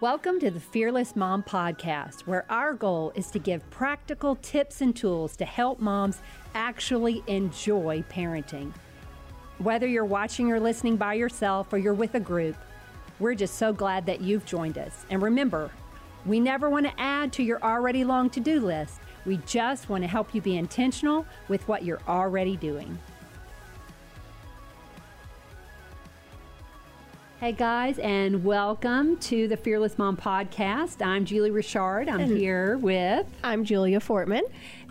Welcome to the Fearless Mom Podcast, where our goal is to give practical tips and tools to help moms actually enjoy parenting. Whether you're watching or listening by yourself or you're with a group, we're just so glad that you've joined us. And remember, we never want to add to your already long to do list. We just want to help you be intentional with what you're already doing. Hey guys, and welcome to the Fearless Mom Podcast. I'm Julie Richard. I'm here with, I'm Julia Fortman.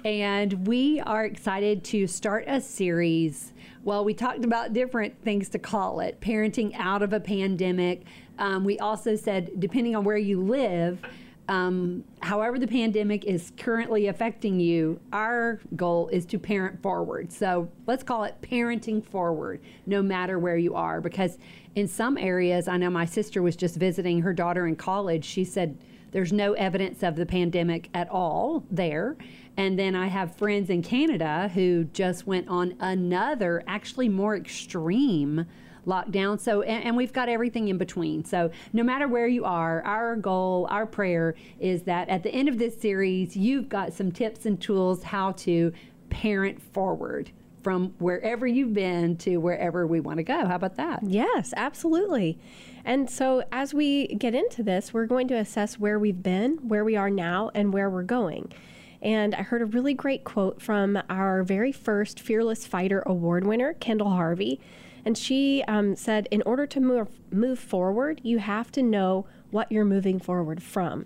and we are excited to start a series. Well, we talked about different things to call it parenting out of a pandemic. Um, we also said, depending on where you live, um, however the pandemic is currently affecting you, our goal is to parent forward. So let's call it parenting forward, no matter where you are. Because in some areas, I know my sister was just visiting her daughter in college. She said there's no evidence of the pandemic at all there. And then I have friends in Canada who just went on another, actually more extreme lockdown. So, and, and we've got everything in between. So, no matter where you are, our goal, our prayer is that at the end of this series, you've got some tips and tools how to parent forward from wherever you've been to wherever we want to go. How about that? Yes, absolutely. And so, as we get into this, we're going to assess where we've been, where we are now, and where we're going. And I heard a really great quote from our very first Fearless Fighter Award winner, Kendall Harvey. And she um, said, In order to move, move forward, you have to know what you're moving forward from.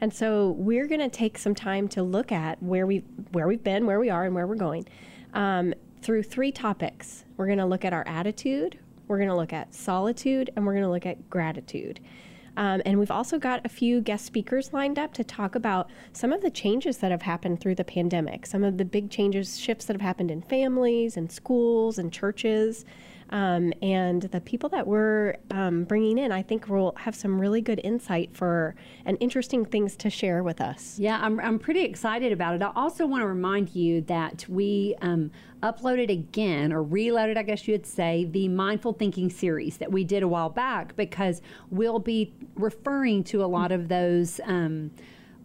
And so we're going to take some time to look at where we where we've been, where we are, and where we're going um, through three topics. We're going to look at our attitude, we're going to look at solitude, and we're going to look at gratitude. Um, and we've also got a few guest speakers lined up to talk about some of the changes that have happened through the pandemic, some of the big changes, shifts that have happened in families and schools and churches. Um, and the people that we're um, bringing in, I think, will have some really good insight for and interesting things to share with us. Yeah, I'm, I'm pretty excited about it. I also want to remind you that we um, uploaded again, or reloaded, I guess you would say, the Mindful Thinking series that we did a while back because we'll be referring to a lot of those. Um,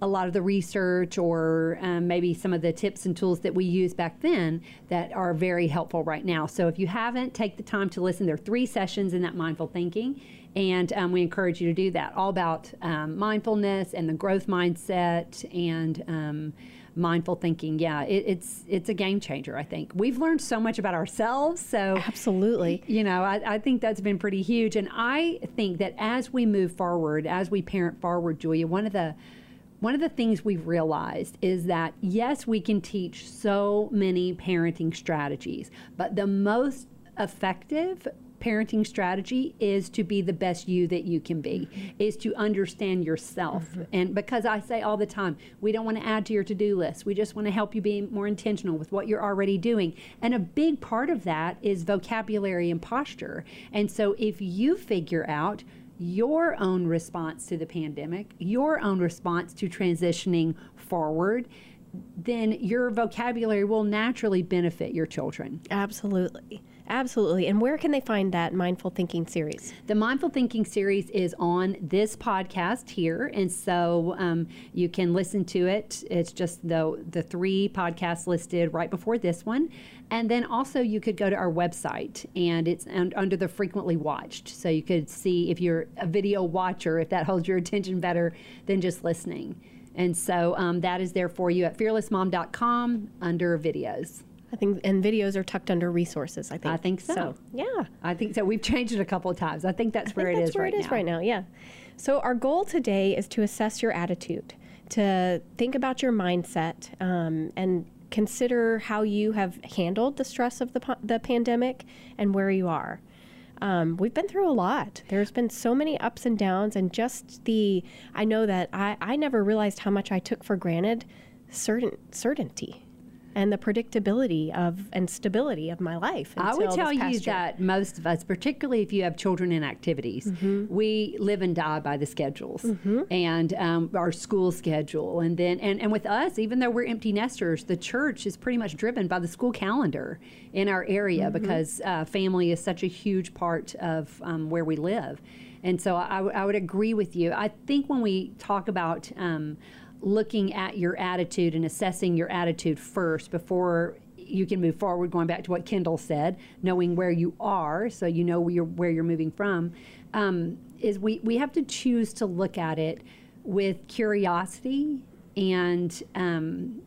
a lot of the research or um, maybe some of the tips and tools that we used back then that are very helpful right now. So if you haven't, take the time to listen. There are three sessions in that mindful thinking, and um, we encourage you to do that. All about um, mindfulness and the growth mindset and um, mindful thinking. Yeah, it, it's it's a game changer. I think we've learned so much about ourselves. So Absolutely. you know, I, I think that's been pretty huge. And I think that as we move forward, as we parent forward, Julia, one of the one of the things we've realized is that yes, we can teach so many parenting strategies, but the most effective parenting strategy is to be the best you that you can be mm-hmm. is to understand yourself. Mm-hmm. And because i say all the time we don't want to add to your to-do list. We just want to help you be more intentional with what you're already doing. And a big part of that is vocabulary and posture. And so if you figure out your own response to the pandemic, your own response to transitioning forward, then your vocabulary will naturally benefit your children. Absolutely. Absolutely. And where can they find that mindful thinking series? The Mindful Thinking series is on this podcast here, and so um, you can listen to it. It's just the the three podcasts listed right before this one, and then also you could go to our website, and it's un- under the frequently watched, so you could see if you're a video watcher, if that holds your attention better than just listening. And so um, that is there for you at fearlessmom.com under videos. I think, and videos are tucked under resources. I think. I think so. yeah. I think so. We've changed it a couple of times. I think that's I where think it that's is where right it is now. right now. Yeah. So our goal today is to assess your attitude, to think about your mindset, um, and consider how you have handled the stress of the the pandemic and where you are. Um, we've been through a lot. There's been so many ups and downs, and just the I know that I, I never realized how much I took for granted certain certainty and the predictability of and stability of my life. I would tell you year. that most of us, particularly if you have children in activities, Mm-hmm. we live and die by the schedules and um, our school schedule. And then, and, and with us, even though we're empty nesters, the church is pretty much driven by the school calendar in our area Mm-hmm. because uh, family is such a huge part of um, where we live. And so I would agree with you. I think when we talk about um, looking at your attitude and assessing your attitude first before you can move forward, going back to what Kendall said, knowing where you are so you know where you're, where you're moving from, um, is we, we have to choose to look at it with curiosity and um,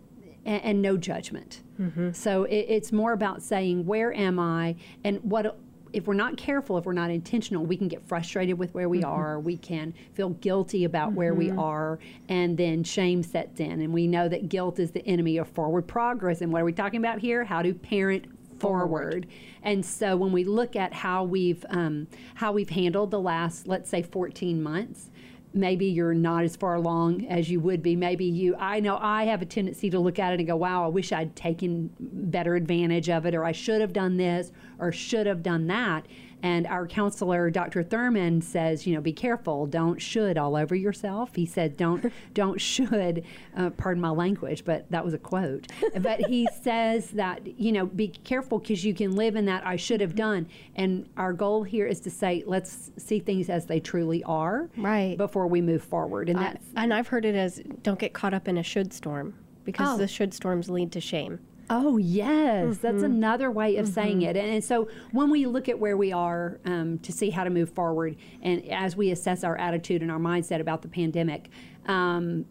and, and, no judgment. Mm-hmm. So it, it's more about saying, where am I, and what if we're not careful, if we're not intentional, we can get frustrated with where we mm-hmm. are. We can feel guilty about mm-hmm. where we mm-hmm. are, and then shame sets in. And we know that guilt is the enemy of forward progress. And what are we talking about here? How to parent forward. And so when we look at how we've um, how we've handled the last, let's say, 14 months, maybe you're not as far along as you would be. Maybe you, I know I have a tendency to look at it and go, wow, I wish I'd taken better advantage of it, or I should have done this, or should have done that. And our counselor, Dr. Thurman, says, you know, be careful. Don't should all over yourself. He said, don't don't should. Uh, pardon my language, but that was a quote. but he says that you know, be careful because you can live in that I should have done. And our goal here is to say, let's see things as they truly are, right, before we move forward. And that's and I've heard it as don't get caught up in a should storm because oh. the should storms lead to shame. Oh, yes. Mm-hmm. That's another way of mm-hmm. saying it. And, and, so when we look at where we are um, to see how to move forward, and as we assess our attitude and our mindset about the pandemic, um,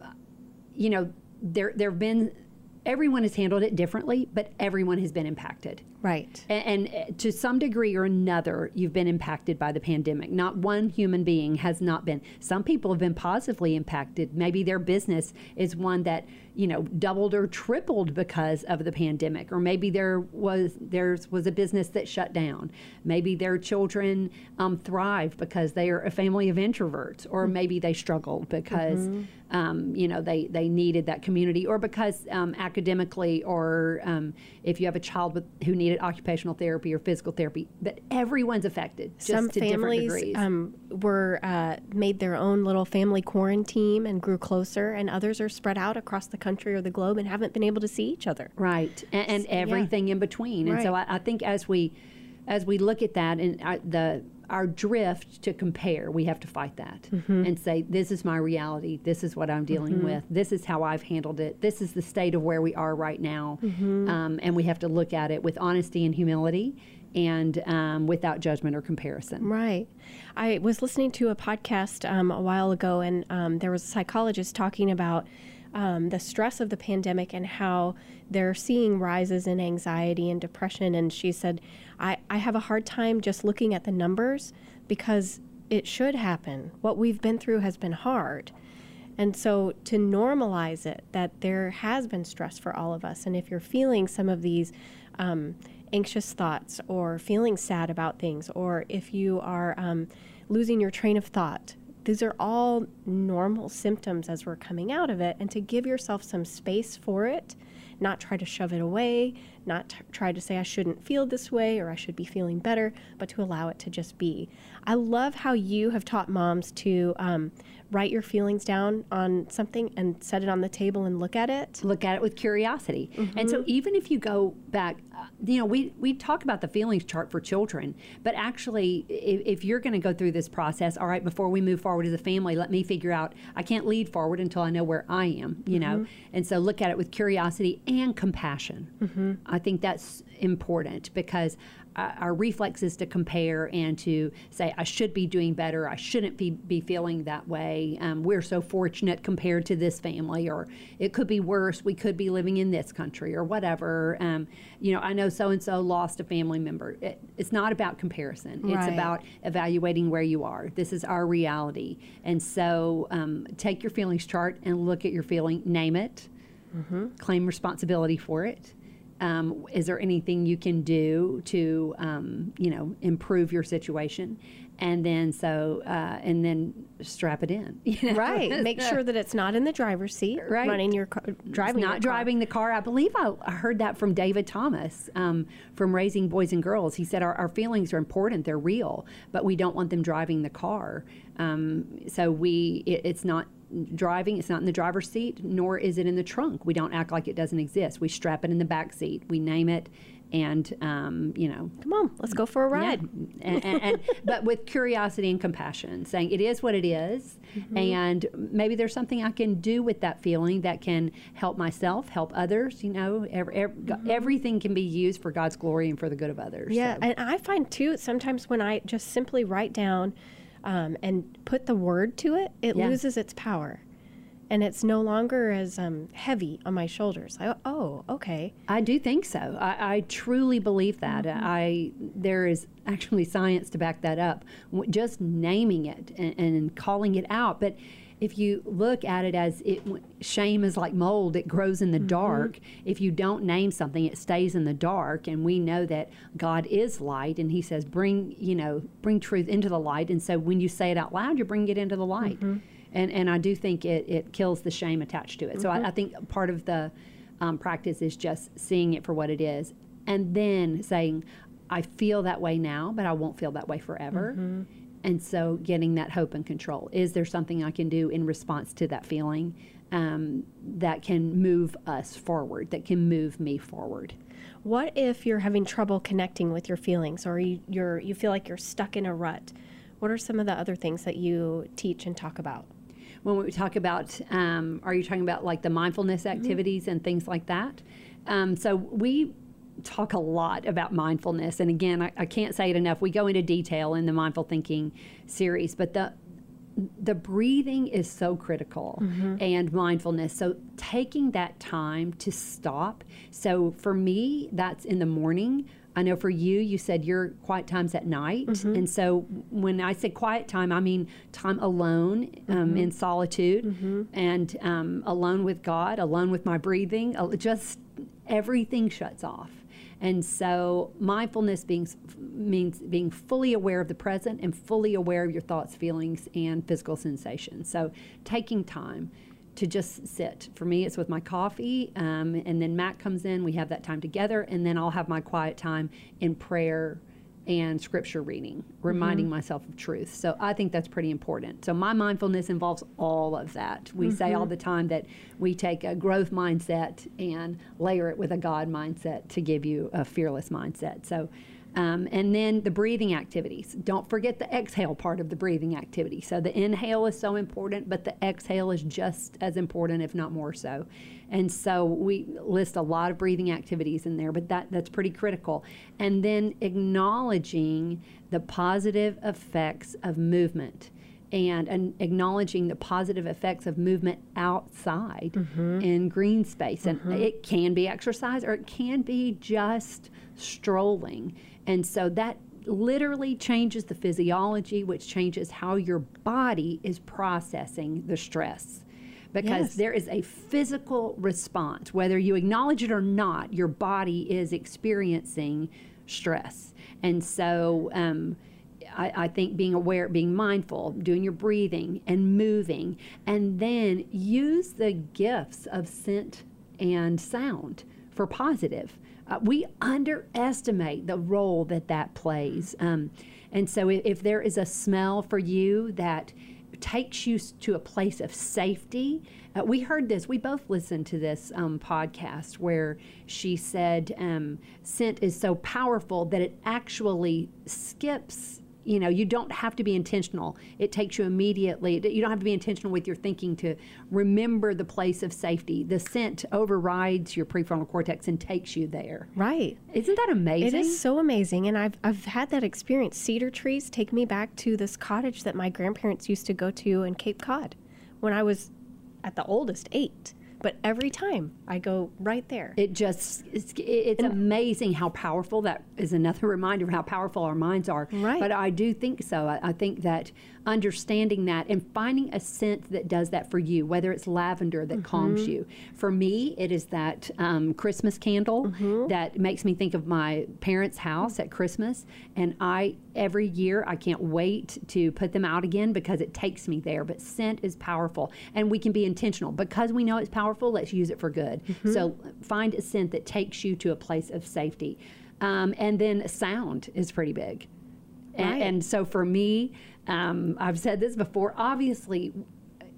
you know, there, there have been, everyone has handled it differently, but everyone has been impacted. Right. And, and, uh, to some degree or another, you've been impacted by the pandemic. Not one human being has not been. Some people have been positively impacted. Maybe their business is one that you know doubled or tripled because of the pandemic or maybe there was there was a business that shut down maybe their children um, thrived because they are a family of introverts or mm-hmm. maybe they struggled because mm-hmm. um, you know they they needed that community or because um, academically or um, if you have a child with, who needed occupational therapy or physical therapy but everyone's affected some families um, were uh, made their own little family quarantine and grew closer and others are spread out across the country or the globe and haven't been able to see each other. Right, and, and everything yeah. in between. And right. so I, I, think as we as we look at that and our, the our drift to compare, we have to fight that mm-hmm. and say, this is my reality. This is what I'm dealing mm-hmm. with. This is how I've handled it. This is the state of where we are right now. Mm-hmm. Um, and we have to look at it with honesty and humility and um, without judgment or comparison. Right. I was listening to a podcast um, a while ago, and um, there was a psychologist talking about um, the stress of the pandemic and how they're seeing rises in anxiety and depression. And she said, I, I have a hard time just looking at the numbers because it should happen. What we've been through has been hard. And so to normalize it, that there has been stress for all of us. And if you're feeling some of these um, anxious thoughts or feeling sad about things, or if you are um, losing your train of thought, these are all normal symptoms as we're coming out of it, and to give yourself some space for it, not try to shove it away, not t- try to say, I shouldn't feel this way or I should be feeling better, but to allow it to just be. I love how you have taught moms to um, write your feelings down on something and set it on the table and look at it. Look at it with curiosity. Mm-hmm. And so even if you go back, you know, we, we talk about the feelings chart for children, but actually, if, if you're going to go through this process, all right, before we move forward as a family, let me figure out, I can't lead forward until I know where I am, you mm-hmm. know? And so look at it with curiosity and compassion. Mm-hmm. I think that's important because our reflex is to compare and to say, I should be doing better. I shouldn't be, be feeling that way. Um, we're so fortunate compared to this family, or it could be worse. We could be living in this country, or whatever. Um, you know, I know so and so lost a family member. It, it's not about comparison, right. it's about evaluating where you are. This is our reality. And so um, take your feelings chart and look at your feeling, name it, mm-hmm. claim responsibility for it um, is there anything you can do to, um, you know, improve your situation? And then so, uh, and then strap it in. You know? Right. Make sure that it's not in the driver's seat. Right. Running your car, driving. It's not driving the car. I believe I, heard that from David Thomas um, from Raising Boys and Girls. He said our, our, feelings are important. They're real, but we don't want them driving the car. Um, so we, it, it's not driving. It's not in the driver's seat, nor is it in the trunk. We don't act like it doesn't exist. We strap it in the back seat. We name it, and um, you know Come on, let's go for a ride. yeah. and, and, and but with curiosity and compassion saying it is what it is, and maybe there's something i can do with that feeling that can help myself help others you know every, every, everything can be used for god's glory and for the good of others Yeah, so. and I find too sometimes when I just simply write down um, and put the word to it, it Yeah. loses its power, and it's no longer as um, heavy on my shoulders. I, oh, okay. I do think so. I, I truly believe that. I there is actually science to back that up. Just naming it and, and calling it out, but if you look at it as it shame is like mold it grows in the mm-hmm. dark. If you don't name something it stays in the dark and we know that god is light and he says bring you know bring truth into the light. And so when you say it out loud you're bringing it into the light. Mm-hmm. And and i do think it, it kills the shame attached to it. So I, mm-hmm. I think part of the um, practice is just seeing it for what it is and then saying i feel that way now but i won't feel that way forever and so getting that hope and control is there something i can do in response to that feeling um, that can move us forward that can move me forward What if you're having trouble connecting with your feelings, or you, you're you feel like you're stuck in a rut? What are some of the other things that you teach and talk about? when we talk about um, are you talking about like the mindfulness activities and things like that um, so we talk a lot about mindfulness and again I, I can't say it enough we go into detail in the mindful thinking series but the the breathing is so critical and mindfulness. So taking that time to stop. So for me, that's in the morning. I know for you, you said your quiet times at night. And so when I say quiet time, I mean time alone um, in solitude and um, alone with God, alone with my breathing. uh, Just everything shuts off. And so mindfulness being means being fully aware of the present and fully aware of your thoughts, feelings, and physical sensations. So taking time to just sit. For me, it's with my coffee, um, and then Matt comes in. We have that time together, and then I'll have my quiet time in prayer and scripture reading, reminding myself of truth. So I think that's pretty important. So my mindfulness involves all of that. We say all the time that we take a growth mindset and layer it with a God mindset to give you a fearless mindset. So um, and then the breathing activities. Don't forget the exhale part of the breathing activity. So the inhale is so important, but the exhale is just as important, if not more so. And so we list a lot of breathing activities in there, but that, that's pretty critical. And then acknowledging the positive effects of movement and, and acknowledging the positive effects of movement outside mm-hmm. in green space. And mm-hmm. it can be exercise or it can be just strolling. And so that literally changes the physiology, which changes how your body is processing the stress. Because Yes. there is a physical response, whether you acknowledge it or not, your body is experiencing stress. And so, um, I, I think being aware, being mindful, doing your breathing and moving, and then use the gifts of scent and sound for positive. Uh, we underestimate the role that that plays. Um, and so, if, if there is a smell for you that takes you to a place of safety. Uh, we heard this, we both listened to this um, podcast where she said um, scent is so powerful that it actually skips. You know, you don't have to be intentional. It takes you immediately. You don't have to be intentional with your thinking to remember the place of safety. The scent overrides your prefrontal cortex and takes you there. Right. Isn't that amazing? It is so amazing, and I've I've had that experience. Cedar trees take me back to this cottage that my grandparents used to go to in Cape Cod when I was at the oldest eight. But every time I go right there. It just, it's, it's amazing how powerful that is another reminder of how powerful our minds are. Right. But I do think so. I, I think that understanding that and finding a scent that does that for you, whether it's lavender that calms Mm-hmm. you. For me, it is that um, Christmas candle Mm-hmm. that makes me think of my parents' house at Christmas. And I, every year, I can't wait to put them out again because it takes me there. But scent is powerful and we can be intentional because we know it's powerful. Let's use it for good. Mm-hmm. So find a scent that takes you to a place of safety. Um, and then sound is pretty big. And, Right. and so for me, um, I've said this before, obviously,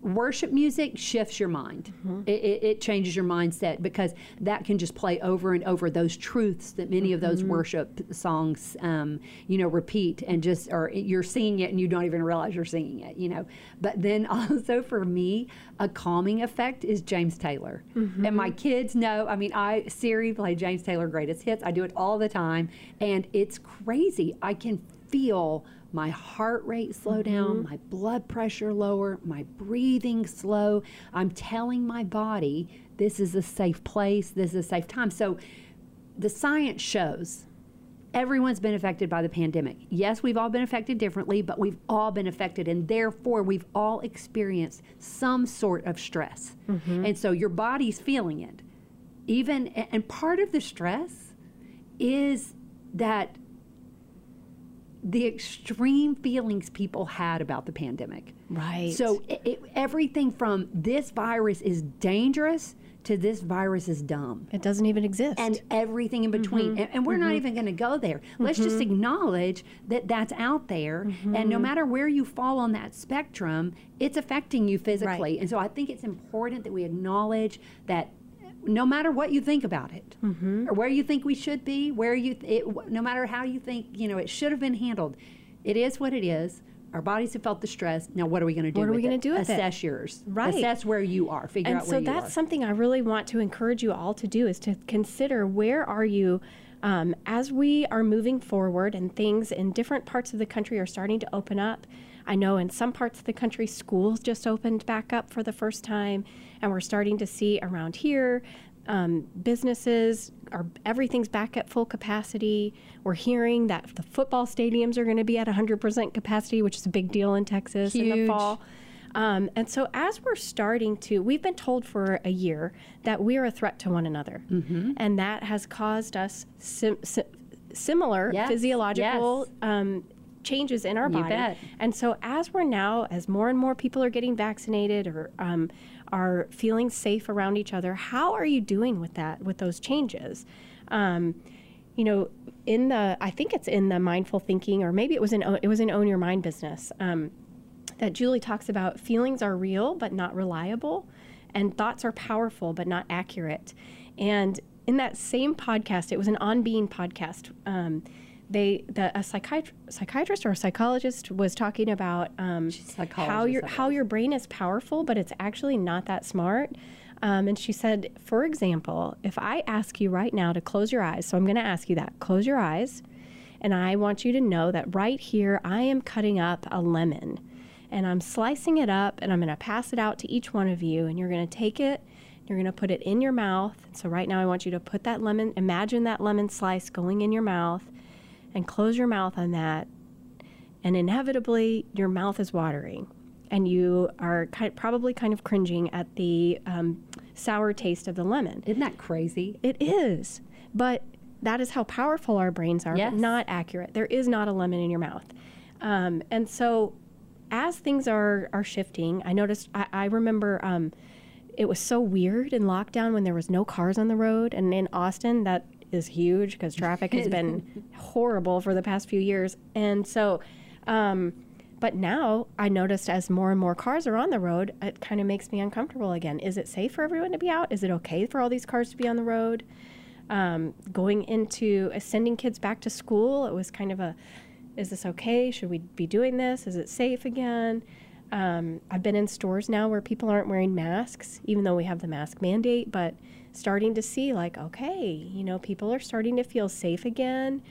worship music shifts your mind. Mm-hmm. It, it, it changes your mindset because that can just play over and over those truths that many of those Mm-hmm. worship songs, um, you know, repeat and just, or you're singing it and you don't even realize you're singing it, you know. But then also for me, a calming effect is James Taylor. Mm-hmm. And my kids know, I mean, I, Siri play James Taylor greatest hits. I do it all the time. And it's crazy. I can feel my heart rate slow down, mm-hmm. my blood pressure lower, my breathing slow. I'm telling my body this is a safe place, this is a safe time. So the science shows everyone's been affected by the pandemic. Yes, we've all been affected differently, but we've all been affected, and therefore we've all experienced some sort of stress. Mm-hmm. And so your body's feeling it. Even, and part of the stress is that the extreme feelings people had about the pandemic. Right. So it, it, everything from this virus is dangerous to this virus is dumb it doesn't even exist. and everything in mm-hmm. between. And, and we're not mm-hmm. even going to go there. Let's just mm-hmm. acknowledge that that's out there. And no matter where you fall on that spectrum, it's affecting you physically. And so I think it's important that we acknowledge that no matter what you think about it, or where you think we should be, where you, it, no matter how you think, you know, it should have been handled, it is what it is. Our bodies have felt the stress. Now, what are we going to do? What are we gonna do with it? Assess yours. Right. Assess where you are. Figure and out so where you are. And so that's something I really want to encourage you all to do is to consider where are you um, as we are moving forward and things in different parts of the country are starting to open up. I know in some parts of the country, schools just opened back up for the first time, and we're starting to see around here um, businesses are everything's back at full capacity. We're hearing that the football stadiums are going to be at 100% capacity, which is a big deal in Texas in the fall. Um, and so, as we're starting to, we've been told for a year that we are a threat to one another. Mm-hmm. And that has caused us sim- si- similar Yes, physiological yes. um, changes in our You body. bet. And so, as we're now, as more and more people are getting vaccinated or um, are feeling safe around each other, how are you doing with that, with those changes? Um, you know, in the, I think it's in the mindful thinking, or maybe it was in, it was in Own Your Mind business. Um, that Julie talks about feelings are real but not reliable, and thoughts are powerful but not accurate. And in that same podcast, it was an On Being podcast. Um, they the a psychiatr- psychiatrist or a psychologist was talking about um, how your how your brain is powerful, but it's actually not that smart. Um, and she said, for example, if I ask you right now to close your eyes, so I'm going to ask you that, close your eyes, and I want you to know that right here I am cutting up a lemon and I'm slicing it up and I'm going to pass it out to each one of you and you're going to take it you're going to put it in your mouth so right now I want you to put that lemon imagine that lemon slice going in your mouth and close your mouth on that and inevitably your mouth is watering and you are ki probably kind of cringing at the um, sour taste of the lemon Isn't that crazy? it is. But that is how powerful our brains are, Yes. but not accurate. There is not a lemon in your mouth. Um, and so as things are, are shifting, I noticed, I, I remember um, it was so weird in lockdown when there was no cars on the road. And in Austin, that is huge because traffic has been horrible for the past few years. And so, um, but now I noticed as more and more cars are on the road, it kind of makes me uncomfortable again. Is it safe for everyone to be out? Is it okay for all these cars to be on the road? Um, going into uh, sending kids back to school, it was kind of a, is this okay? Should we be doing this? Is it safe again? Um, I've been in stores now where people aren't wearing masks, even though we have the mask mandate, but starting to see like, okay, you know, people are starting to feel safe again.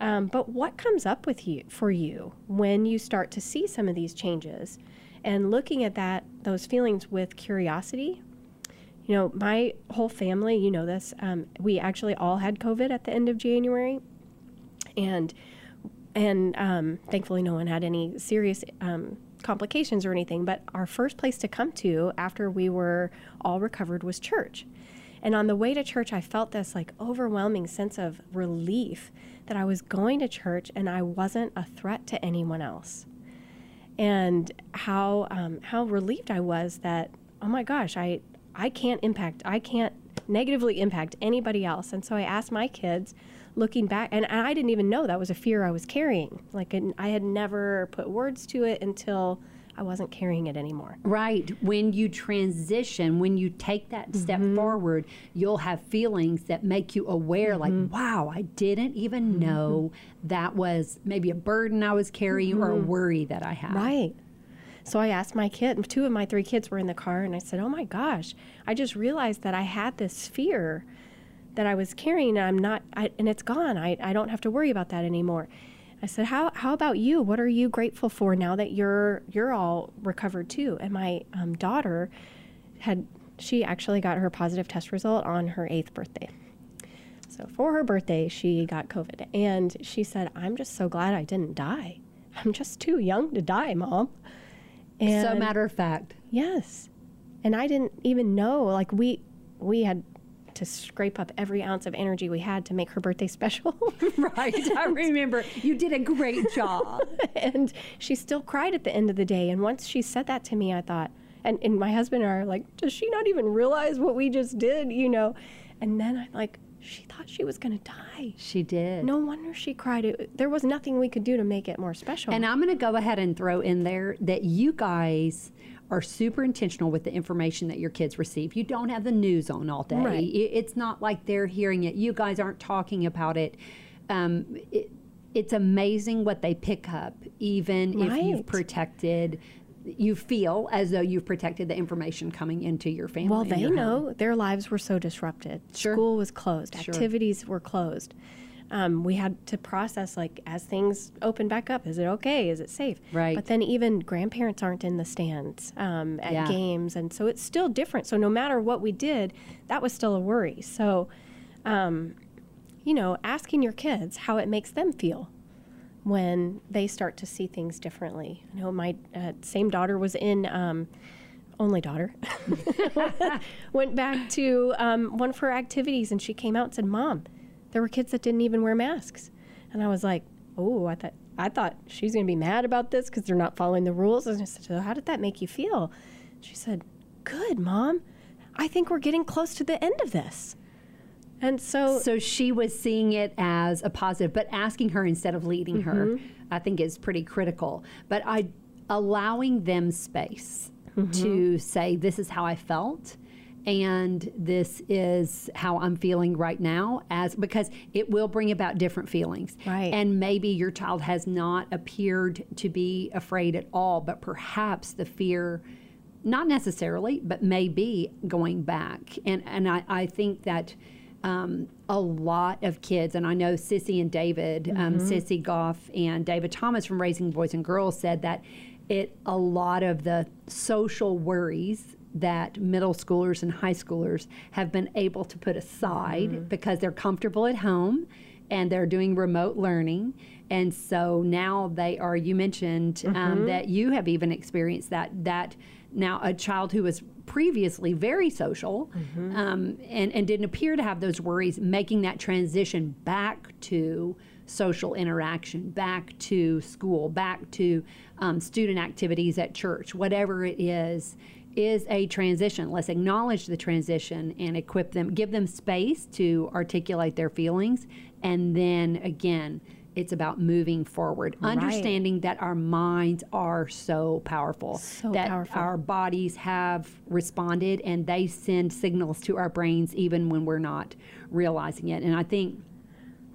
Um, but what comes up with you for you when you start to see some of these changes, and looking at that those feelings with curiosity? You know, my whole family, you know this, um, we actually all had COVID at the end of January, and and um, thankfully no one had any serious um, complications or anything. But our first place to come to after we were all recovered was church. And on the way to church, I felt this like overwhelming sense of relief that I was going to church and I wasn't a threat to anyone else. And how um, how relieved I was that oh my gosh, I I can't impact, I can't negatively impact anybody else. And so I asked my kids, looking back, and I didn't even know that was a fear I was carrying. Like I had never put words to it until I wasn't carrying it anymore. Right. When you transition, when you take that step mm-hmm. forward, you'll have feelings that make you aware, like, mm-hmm. wow, I didn't even mm-hmm. know that was maybe a burden I was carrying or a worry that I had. Right. So I asked my kid, two of my three kids were in the car, and I said, Oh my gosh, I just realized that I had this fear that I was carrying, and I'm not, I, and it's gone. I, I don't have to worry about that anymore. I said, how, how about you? What are you grateful for now that you're you're all recovered too? And my um, daughter had she actually got her positive test result on her eighth birthday. So for her birthday, she got COVID, and she said, "I'm just so glad I didn't die. I'm just too young to die, mom." And So, matter of fact, Yes. And I didn't even know like we we had to scrape up every ounce of energy we had to make her birthday special. right. I remember you did a great job. and she still cried at the end of the day. And once she said that to me, I thought and, and my husband and I are like, does she not even realize what we just did, you know? And then I'm like she thought she was going to die. She did. No wonder she cried. It, there was nothing we could do to make it more special. And I'm going to go ahead and throw in there that you guys are super intentional with the information that your kids receive. You don't have the news on all day. Right. It- It's not like they're hearing it. You guys aren't talking about it. Um, it it's amazing what they pick up, even if you've protected. You feel as though you've protected the information coming into your family. Well, they your home. know their lives were so disrupted. Sure. School was closed. Sure. Activities were closed. Um, we had to process like as things open back up. Is it okay? Is it safe? Right. But then even grandparents aren't in the stands um, at Yeah. games, and so it's still different. So no matter what we did, that was still a worry. So, um, you know, asking your kids how it makes them feel when they start to see things differently. I know my uh, same daughter was in. Um, only daughter went back to um, one of her activities and she came out and said mom there were kids that didn't even wear masks and i was like oh i thought i thought she's going to be mad about this because they're not following the rules and i said so how did that make you feel she said good mom i think we're getting close to the end of this and so So she was seeing it as a positive, but asking her instead of leading her, Mm-hmm. I think is pretty critical. But I allowing them space Mm-hmm. to say this is how I felt and this is how I'm feeling right now as because it will bring about different feelings. Right. And maybe your child has not appeared to be afraid at all, but perhaps the fear not necessarily, but maybe going back. And and I, I think that um, a lot of kids, and I know Sissy and David, um, Sissy Goff and David Thomas from Raising Boys and Girls said that it a lot of the social worries that middle schoolers and high schoolers have been able to put aside because they're comfortable at home and they're doing remote learning. And so now they are, you mentioned um, that you have even experienced that, that now a child who was previously very social um, and, and didn't appear to have those worries, making that transition back to social interaction, back to school, back to um, student activities at church, whatever it is, is a transition. Let's acknowledge the transition and equip them, give them space to articulate their feelings. And then again, it's about moving forward, understanding that our minds are so powerful, So that powerful. our bodies have responded and they send signals to our brains even when we're not realizing it. And I think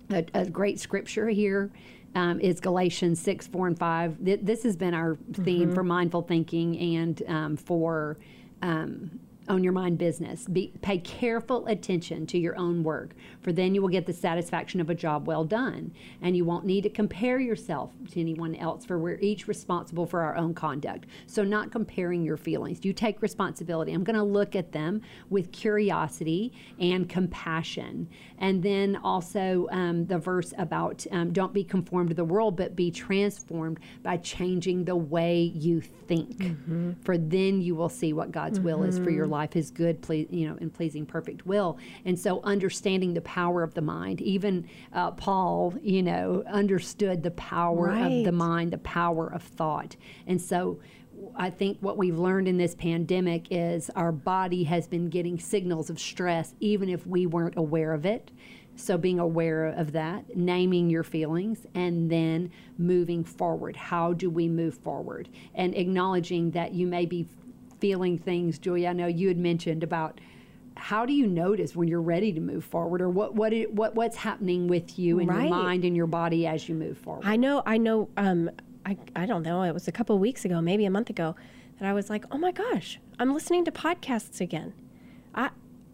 a, a great scripture here um, is Galatians 6, 4, and 5. Th- this has been our theme for mindful thinking and um, for um, own your mind business. Be, pay careful attention to your own work, for then you will get the satisfaction of a job well done. And you won't need to compare yourself to anyone else, for we're each responsible for our own conduct. So, not comparing your feelings. You take responsibility. I'm going to look at them with curiosity and compassion. And then also um, the verse about um, don't be conformed to the world, but be transformed by changing the way you think. For then you will see what God's will is for your life, Life his good, ple- you know, and pleasing, perfect will. And so, understanding the power of the mind, even uh, Paul, you know, understood the power of the mind, the power of thought. And so, I think what we've learned in this pandemic is our body has been getting signals of stress, even if we weren't aware of it. So being aware of that, naming your feelings, and then moving forward. How do we move forward? And acknowledging that you may be feeling things, Julia. I know you had mentioned about how do you notice when you're ready to move forward, or what what it, what what's happening with you in Right. your mind and your body as you move forward. I know, I know. Um, I I don't know. It was a couple weeks ago, maybe a month ago, that I was like, oh my gosh, I'm listening to podcasts again. I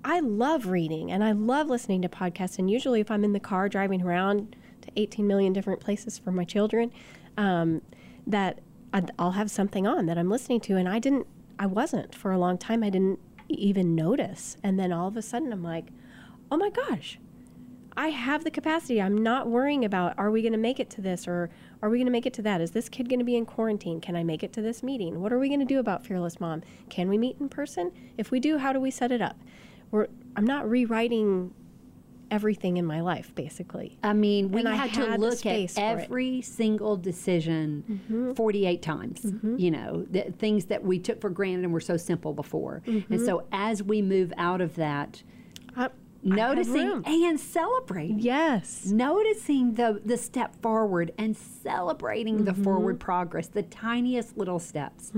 I love reading and I love listening to podcasts. And usually, if I'm in the car driving around to 18 million different places for my children, um, that I'd- I'll have something on that I'm listening to, and I didn't. I wasn't for a long time. I didn't even notice, and then all of a sudden, I'm like, oh my gosh. I have the capacity. I'm not worrying about are we going to make it to this or are we going to make it to that? Is this kid going to be in quarantine? Can I make it to this meeting? What are we going to do about Fearless Mom? Can we meet in person? If we do, how do we set it up? We're, I'm not rewriting everything in my life, basically. I mean, we And I had to look at space for it. Mm-hmm. every single decision 48 times, you know, the things that we took for granted and were so simple before. Mm-hmm. And so as we move out of that, I, I have noticing and celebrating. Yes. Noticing the, the step forward and celebrating the Mm-hmm. forward progress, the tiniest little steps.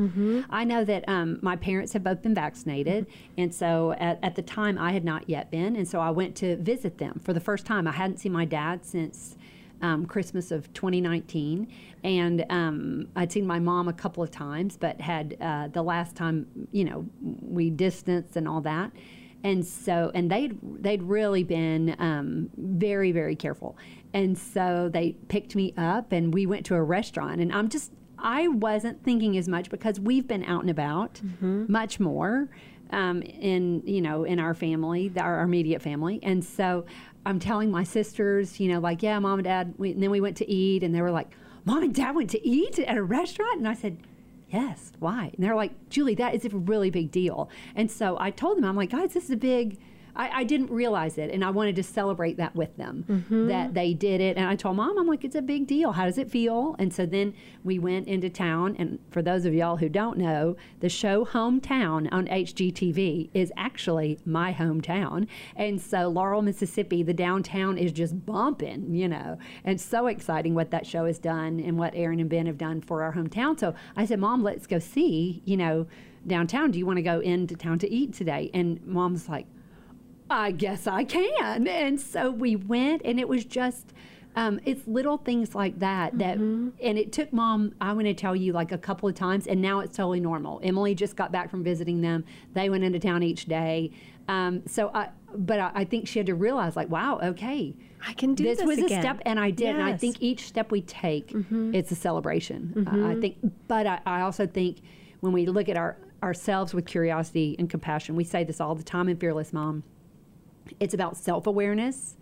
I know that um, my parents have both been vaccinated, and so at, at the time I had not yet been, and so I went to visit them for the first time. I hadn't seen my dad since um, Christmas of 2019, and um, I'd seen my mom a couple of times, but had uh, the last time, you know, we distanced and all that and so and they'd they'd really been um, very very careful. And so they picked me up and we went to a restaurant. And i'm just i wasn't thinking as much because we've been out and about much more um, in you know in our family our, our immediate family. And so i'm telling my sisters you know like yeah mom and dad we, and then we went to eat and they were like mom and dad went to eat at a restaurant? And i said Yes, why? And they're like, Julie, that is a really big deal. And so I told them, I'm like, guys, this is a big. I, I didn't realize it, and I wanted to celebrate that with them mm-hmm. that they did it. And I told mom, I'm like, it's a big deal. How does it feel? And so then we went into town. And for those of y'all who don't know, the show Hometown on HGTV is actually my hometown. And so Laurel, Mississippi, the downtown is just bumping, you know, and so exciting what that show has done and what Erin and Ben have done for our hometown. So I said, Mom, let's go see, you know, downtown. Do you want to go into town to eat today? And Mom's like, I guess I can. And so we went, and it was just. Um, it's little things like that that, and it took mom. I want to tell you like a couple of times, and now it's totally normal. Emily just got back from visiting them. They went into town each day. Um, so, I, but I, I think she had to realize like, wow, okay, I can do this, this was again. a step, and I did. And I think each step we take, it's a celebration. Uh, I think, but I, I also think when we look at our ourselves with curiosity and compassion, we say this all the time in Fearless Mom. It's about self awareness,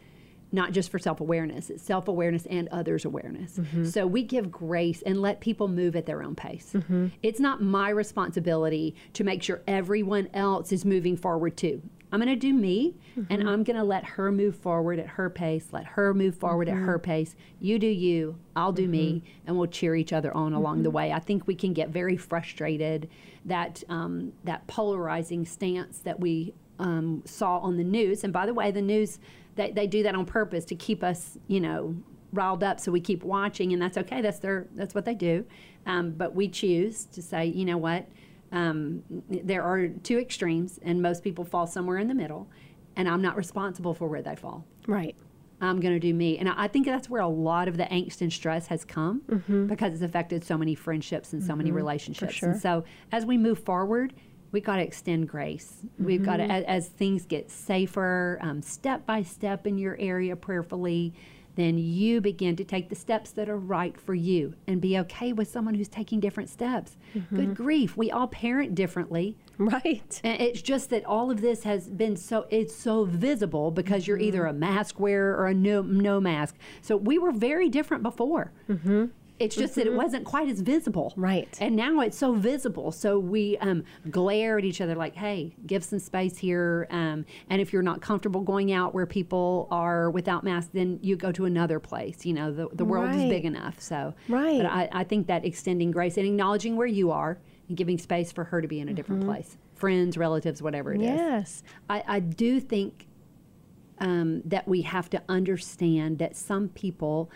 not just for self awareness. It's self awareness and others' awareness. Mm-hmm. So we give grace and let people move at their own pace. Mm-hmm. It's not my responsibility to make sure everyone else is moving forward too. I'm going to do me mm-hmm. and I'm going to let her move forward at her pace, let her move forward at her pace. You do you, I'll do me, and we'll cheer each other on along the way. I think we can get very frustrated that um, that polarizing stance that we um, saw on the news. And by the way, the news they, they do that on purpose to keep us, you know, riled up, so we keep watching, and that's okay. That's their that's what they do. Um, but we choose to say, you know what, um, there are two extremes, and most people fall somewhere in the middle, and I'm not responsible for where they fall. Right. I'm going to do me. And I I think that's where a lot of the angst and stress has come because it's affected so many friendships and so many relationships. sure. And so as we move forward, we got to extend grace. We've got to, as, as things get safer, um, step by step in your area prayerfully, then you begin to take the steps that are right for you and be okay with someone who's taking different steps. Good grief. We all parent differently. Right. And it's just that all of this has been so it's so visible because you're either a mask wearer or a no no mask. So we were very different before. Mm-hmm. It's just that it wasn't quite as visible. Right. And now it's so visible. So we um, glare at each other like, hey, give some space here. Um, and if you're not comfortable going out where people are without masks, then you go to another place. You know, the, the world is big enough. So, Right. But I, I think that extending grace and acknowledging where you are and giving space for her to be in a different place, friends, relatives, whatever it is. Yes. I, I do think um, that we have to understand that some people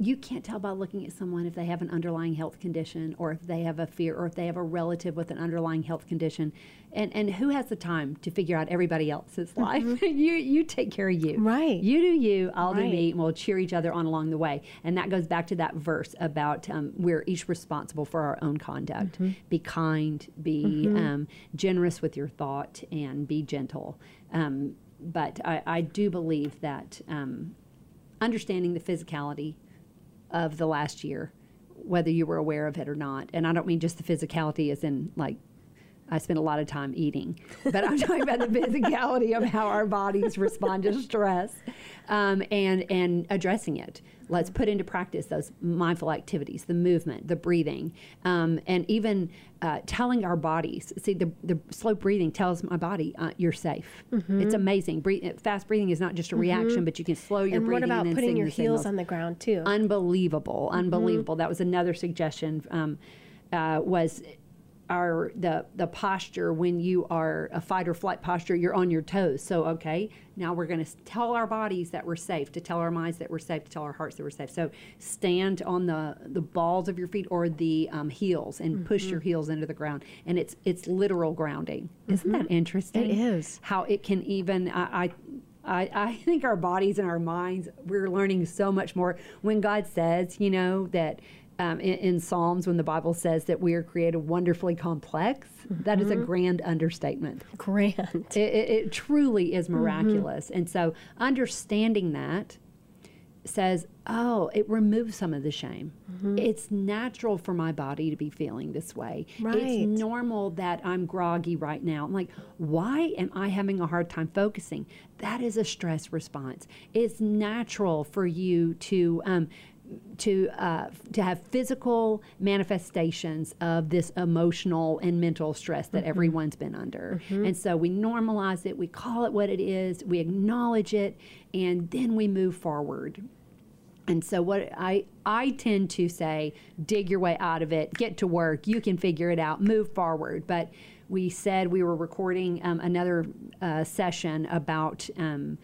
you can't tell by looking at someone if they have an underlying health condition or if they have a fear or if they have a relative with an underlying health condition. And and who has the time to figure out everybody else's life? You you take care of you. Right. you do you i'll do me and we'll cheer each other on along the way. And that goes back to that verse about um, we're each responsible for our own conduct. Be kind be um, generous with your thought and be gentle. Um, but I, I do believe that um, understanding the physicality of the last year, whether you were aware of it or not. And I don't mean just the physicality as in like I spend a lot of time eating, but I'm talking about the physicality of how our bodies respond to stress um, and and addressing it. Let's put into practice those mindful activities, the movement, the breathing, um, and even uh, telling our bodies. See, the, the slow breathing tells my body uh, you're safe. It's amazing. Breathe, fast breathing is not just a reaction, but you can slow your And what breathing about and then putting your heels signals on the ground too? unbelievable, unbelievable. That was another suggestion. Um, uh, was our the the posture when you are a fight or flight posture, you're on your toes. So okay, now we're going to tell our bodies that we're safe, to tell our minds that we're safe, to tell our hearts that we're safe. So stand on the the balls of your feet or the um, heels and push your heels into the ground, and it's it's literal grounding. Isn't that interesting? It is. how it can even I. I I, I think our bodies and our minds, we're learning so much more. When God says, you know, that um, in, in Psalms, when the Bible says that we are created wonderfully complex, that is a grand understatement. Grand. It, it, it truly is miraculous. And so understanding that says, oh, it removes some of the shame. It's natural for my body to be feeling this way. Right. It's normal that I'm groggy right now. I'm like, why am I having a hard time focusing? That is a stress response. It's natural for you to. Um, to uh, to have physical manifestations of this emotional and mental stress that everyone's been under, and so we normalize it, we call it what it is, we acknowledge it, and then we move forward. And so what I I tend to say, dig your way out of it, get to work, you can figure it out, move forward. But we said we were recording um, another uh, session about um,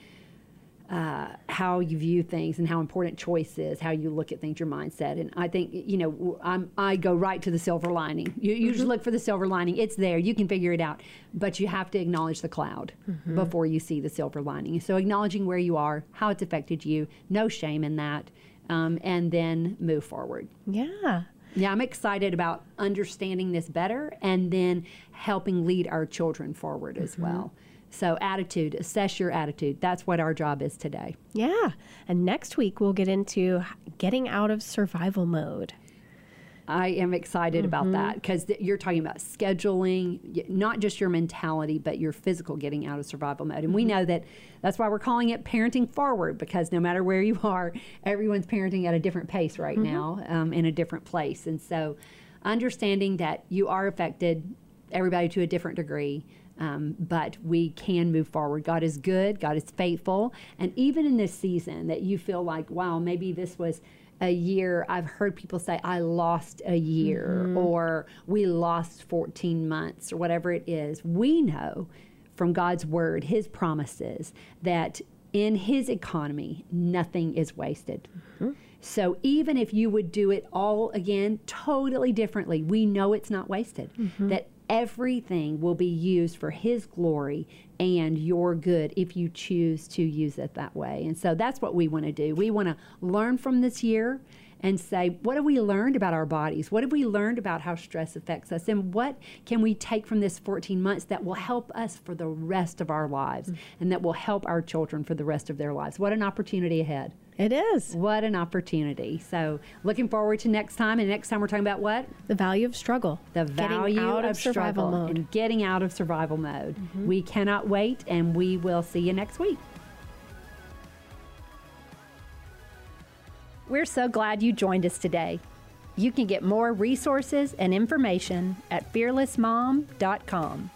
uh, how you view things and how important choice is, how you look at things, your mindset. And I think you know I'm, I go right to the silver lining. You, you just look for the silver lining. It's there. You can figure it out, but you have to acknowledge the cloud before you see the silver lining. So acknowledging where you are, how it's affected you, no shame in that, um, and then move forward. Yeah. Yeah, I'm excited about understanding this better and then helping lead our children forward as well. So, attitude, assess your attitude. That's what our job is today. Yeah. And next week we'll get into getting out of survival mode. I am excited about mm-hmm. that because th- you're talking about scheduling, y- not just your mentality, but your physical getting out of survival mode. And we mm-hmm. know that that's why we're calling it parenting forward because no matter where you are, everyone's parenting at a different pace right mm-hmm. now um, in a different place. And so, understanding that you are affected, everybody to a different degree. Um, but we can move forward. God is good, God is faithful. And even in this season that you feel like, wow, maybe this was a year, I've heard people say, I lost a year mm-hmm. or we lost 14 months or whatever it is. We know from God's word, His promises, that in His economy, nothing is wasted. Mm-hmm. So even if you would do it all again totally differently, we know it's not wasted. Mm-hmm. That everything will be used for His glory and your good if you choose to use it that way. And so that's what we want to do. We want to learn from this year and say, what have we learned about our bodies? What have we learned about how stress affects us? And what can we take from this 14 months that will help us for the rest of our lives mm. and that will help our children for the rest of their lives? What an opportunity ahead. It is. What an opportunity. So, looking forward to next time. And next time, we're talking about what? The value of struggle. The Getting value out of of survival struggle mode. Mm-hmm. and getting out of survival mode. We cannot wait, and we will see you next week. We're so glad you joined us today. You can get more resources and information at fearlessmom.com.